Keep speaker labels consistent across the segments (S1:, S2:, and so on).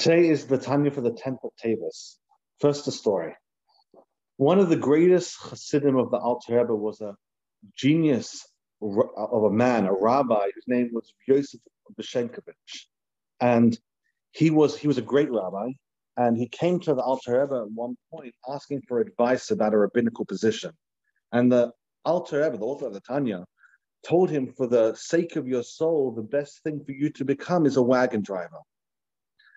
S1: Today is the Tanya for the 10th of Teves. First, the story. One of the greatest Hasidim of the Alter Rebbe was a genius of a man, a rabbi, whose name was Yosef Beshenkevitch. And he was he was a great rabbi, and he came to the Alter Rebbe at one point asking for advice about a rabbinical position. And the Alter Rebbe, the author of the Tanya, told him, for the sake of your soul, the best thing for you to become is a wagon driver.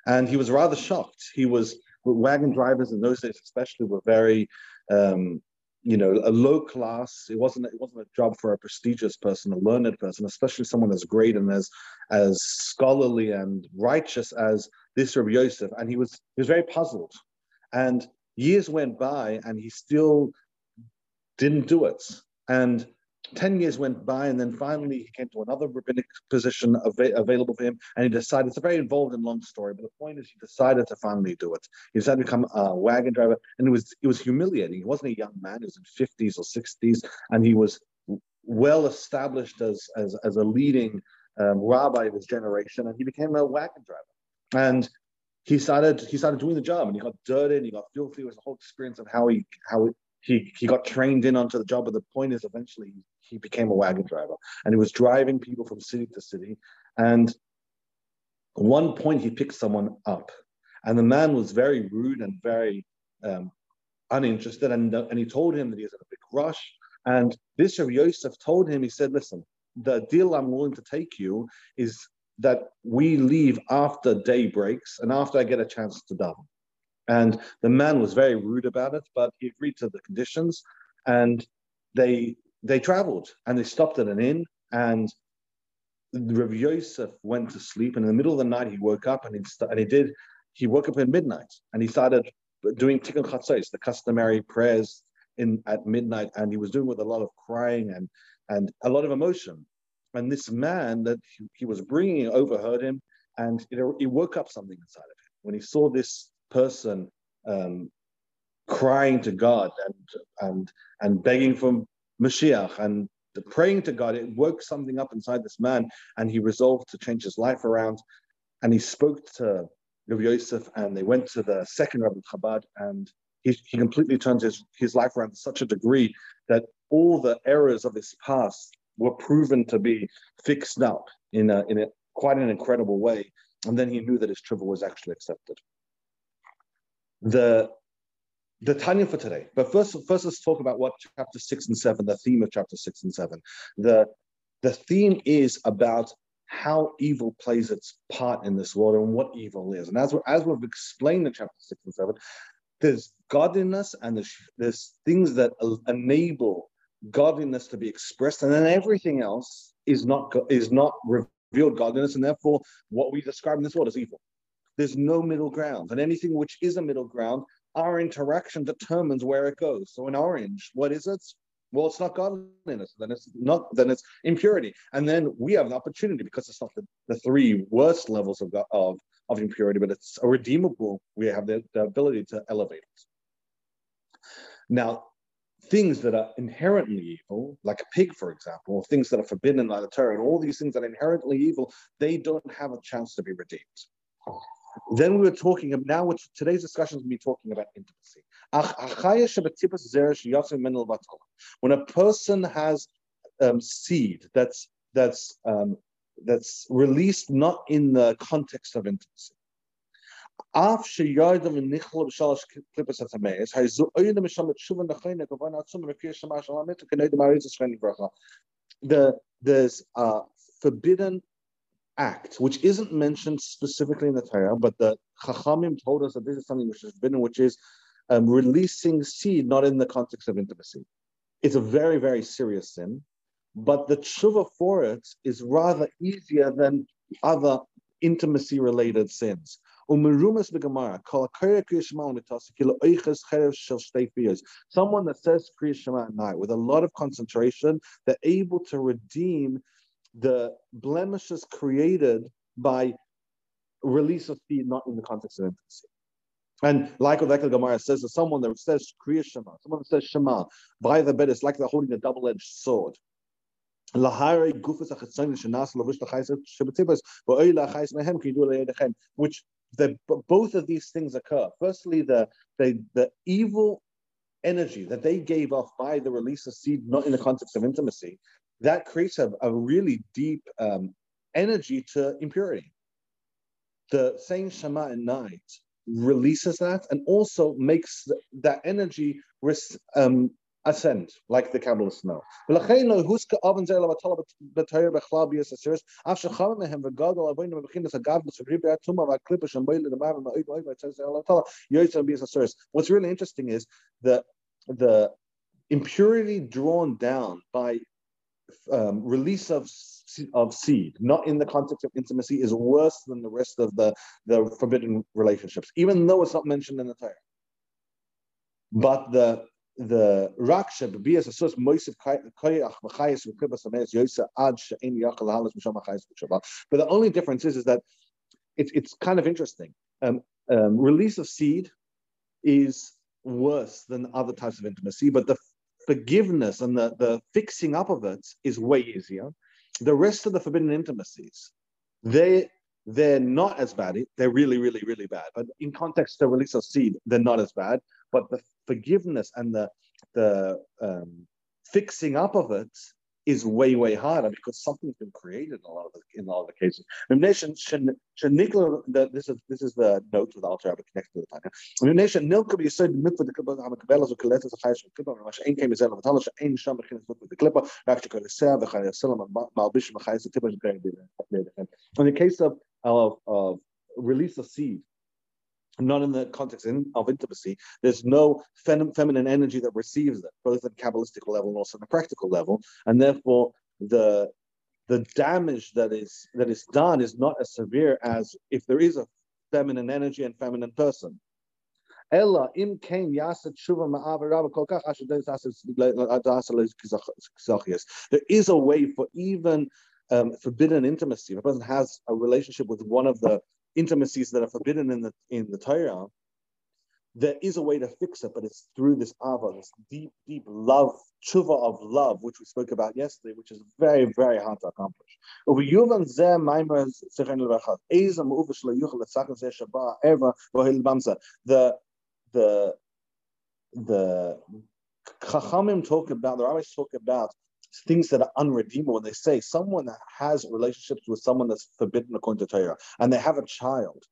S1: And he was rather shocked. He was wagon drivers in those days, especially, were very, um, you know, a low class. It wasn't it wasn't a job for a prestigious person, a learned person, especially someone as great and as as scholarly and righteous as this Rabbi Yosef. And he was he was very puzzled. And years went by, and he still didn't do it. And 10 years went by, and then finally he came to another rabbinic position av- available for him, and he decided it's a very involved and long story, but the point is he decided to finally do it. He decided to become a wagon driver, and it was it was humiliating. He wasn't a young man, he was in 50s or 60s, and he was well established as, as, as a leading um, rabbi of his generation, and he became a wagon driver. And he started he started doing the job, and he got dirty, and he got filthy. It was the whole experience of how he how he he got trained in onto the job. But the point is, eventually he became a wagon driver, and he was driving people from city to city. And one point, he picked someone up, and the man was very rude and very um, uninterested. And, and he told him that he was in a big rush. And this Rav Yosef told him, he said, "Listen, the deal I'm willing to take you is that we leave after day breaks and after I get a chance to daven." And the man was very rude about it, but he agreed to the conditions. And they they traveled and they stopped at an inn. And Rav Yosef went to sleep. And in the middle of the night, he woke up and he, and he did, he woke up at midnight and he started doing tikkun chatzos, the customary prayers in at midnight. And he was doing with a lot of crying and, and a lot of emotion. And this man that he, he was bringing overheard him and it, he woke up something inside of him when he saw this person um, crying to God and and and begging for Mashiach and praying to God, it woke something up inside this man, and he resolved to change his life around. And he spoke to Rav Yosef, and they went to the second Rabbi Chabad, and he, he completely turned his, his life around to such a degree that all the errors of his past were proven to be fixed up in a, in a quite an incredible way. And then he knew that his tshuva was actually accepted the the Tanya for today. But first, first let's talk about what chapter six and seven, the theme of chapter six and seven. The the theme is about how evil plays its part in this world and what evil is. And as, we as we've explained in chapter six and seven, there's godliness and there's, there's things that enable godliness to be expressed, and then everything else is not is not revealed godliness, and therefore what we describe in this world is evil. There's no middle ground. And anything which is a middle ground, our interaction determines where it goes. So in orange, what is it? Well, it's not godliness. Then it's not. Then it's impurity. And then we have an opportunity because it's not the, the three worst levels of, of of impurity, but it's a redeemable. We have the, the ability to elevate it. Now, things that are inherently evil, like a pig, for example, or things that are forbidden by the Torah, and all these things that are inherently evil, they don't have a chance to be redeemed. Then we were talking about now. Which today's discussion is going to be talking about intimacy. When a person has um, seed that's that's um, that's released not in the context of intimacy. The there's uh, forbidden act, which isn't mentioned specifically in the Torah, but the Chachamim told us that this is something which is forbidden, which is um, releasing seed, not in the context of intimacy. It's a very, very serious sin, but the tshuva for it is rather easier than other intimacy-related sins. Someone that says Kriya Shema at night with a lot of concentration, they're able to redeem the blemishes created by release of feet not in the context of intimacy. And like the Gemara says, that someone that says Kriya Shema, someone that says Shema by the bed, it's like they're holding a double-edged sword. Which that both of these things occur. Firstly, the, the, the evil energy that they gave off by the release of seed, not in the context of intimacy, that creates a, a really deep um, energy to impurity. The saying Shema at night releases that and also makes that energy um, ascend, like the Kabbalists know. What's really interesting is that the impurity drawn down by um, release of of seed, not in the context of intimacy, is worse than the rest of the, the forbidden relationships, even though it's not mentioned in the Torah. But the the raksha b'bias asus moisiv koyach v'chayis v'kribas ameis yosa ad she'en yachal halas misham v'chayis v'shabbat. But the only difference is, is that it's it's kind of interesting. Um, um, release of seed is worse than other types of intimacy, but the forgiveness and the, the fixing up of it is way easier. The rest of the forbidden intimacies, they they're not as bad. They're really, really, really bad. But in context the release of seed, they're not as bad. But the forgiveness and the the um, fixing up of it is way way harder because something's been created in a lot of the, in a lot of the cases. Nation this is this is the note with Alter Rebbe connected to the Tanya. Nation Nilka be said mikvah the klipa am kabelas u keletas a chayish klipa ma shein came sham the v'chayis tipa In the case of of, of release of seed, not in the context of intimacy. There's no fem- feminine energy that receives it, both at the Kabbalistic level and also at the practical level, and therefore the the damage that is that is done is not as severe as if there is a feminine energy and feminine person. Ella im There is a way for even um, forbidden intimacy. If a person has a relationship with one of the intimacies that are forbidden in the in the Torah, there is a way to fix it, but it's through this ava, this deep, deep love, tshuva of love, which we spoke about yesterday, which is very, very hard to accomplish. The the the Chachamim talk about, the rabbis talk about things that are unredeemable. When they say someone that has relationships with someone that's forbidden according to Torah, and they have a child,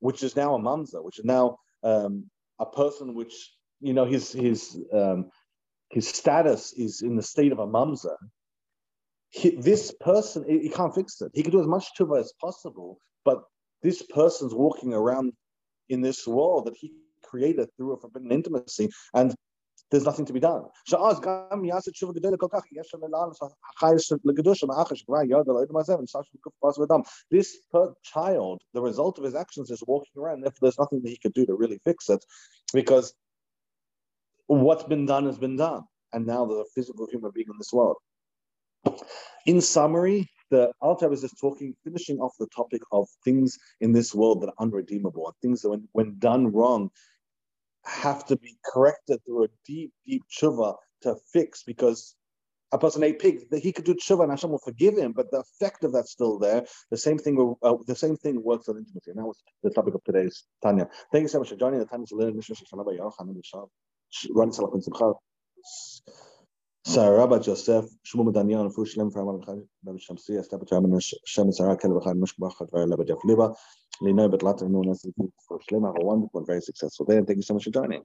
S1: which is now a mamza, which is now um, a person which you know his his um, his status is in the state of a mamza. He, this person, he, he, can't fix it. He can do as much tshuva as possible, but this person's walking around in this world that he created through a forbidden intimacy, and there's nothing to be done. This child, the result of his actions is walking around, therefore there's nothing that he could do to really fix it, because what's been done has been done, and now a physical human being in this world. In summary, the Alter is just talking, finishing off the topic of things in this world that are unredeemable, and things that when, when done wrong, have to be corrected through a deep, deep tshuva to fix because a person ate pig, he could do tshuva and Hashem will forgive him, but the effect of that's still there. The same thing uh, the same thing works on intimacy. And that was the topic of today's Tanya. Thank you so much for joining the Tanya so Rabbi Joseph, Shmuel Daniel, Amal Rabbi Shamsi, Esther Chaman, Shem Sarah, Kel Vachad, Mushkbach, Rabbi Liba, Lino, but later known as the Shlem, have a wonderful and very successful day, and thank you so much for joining.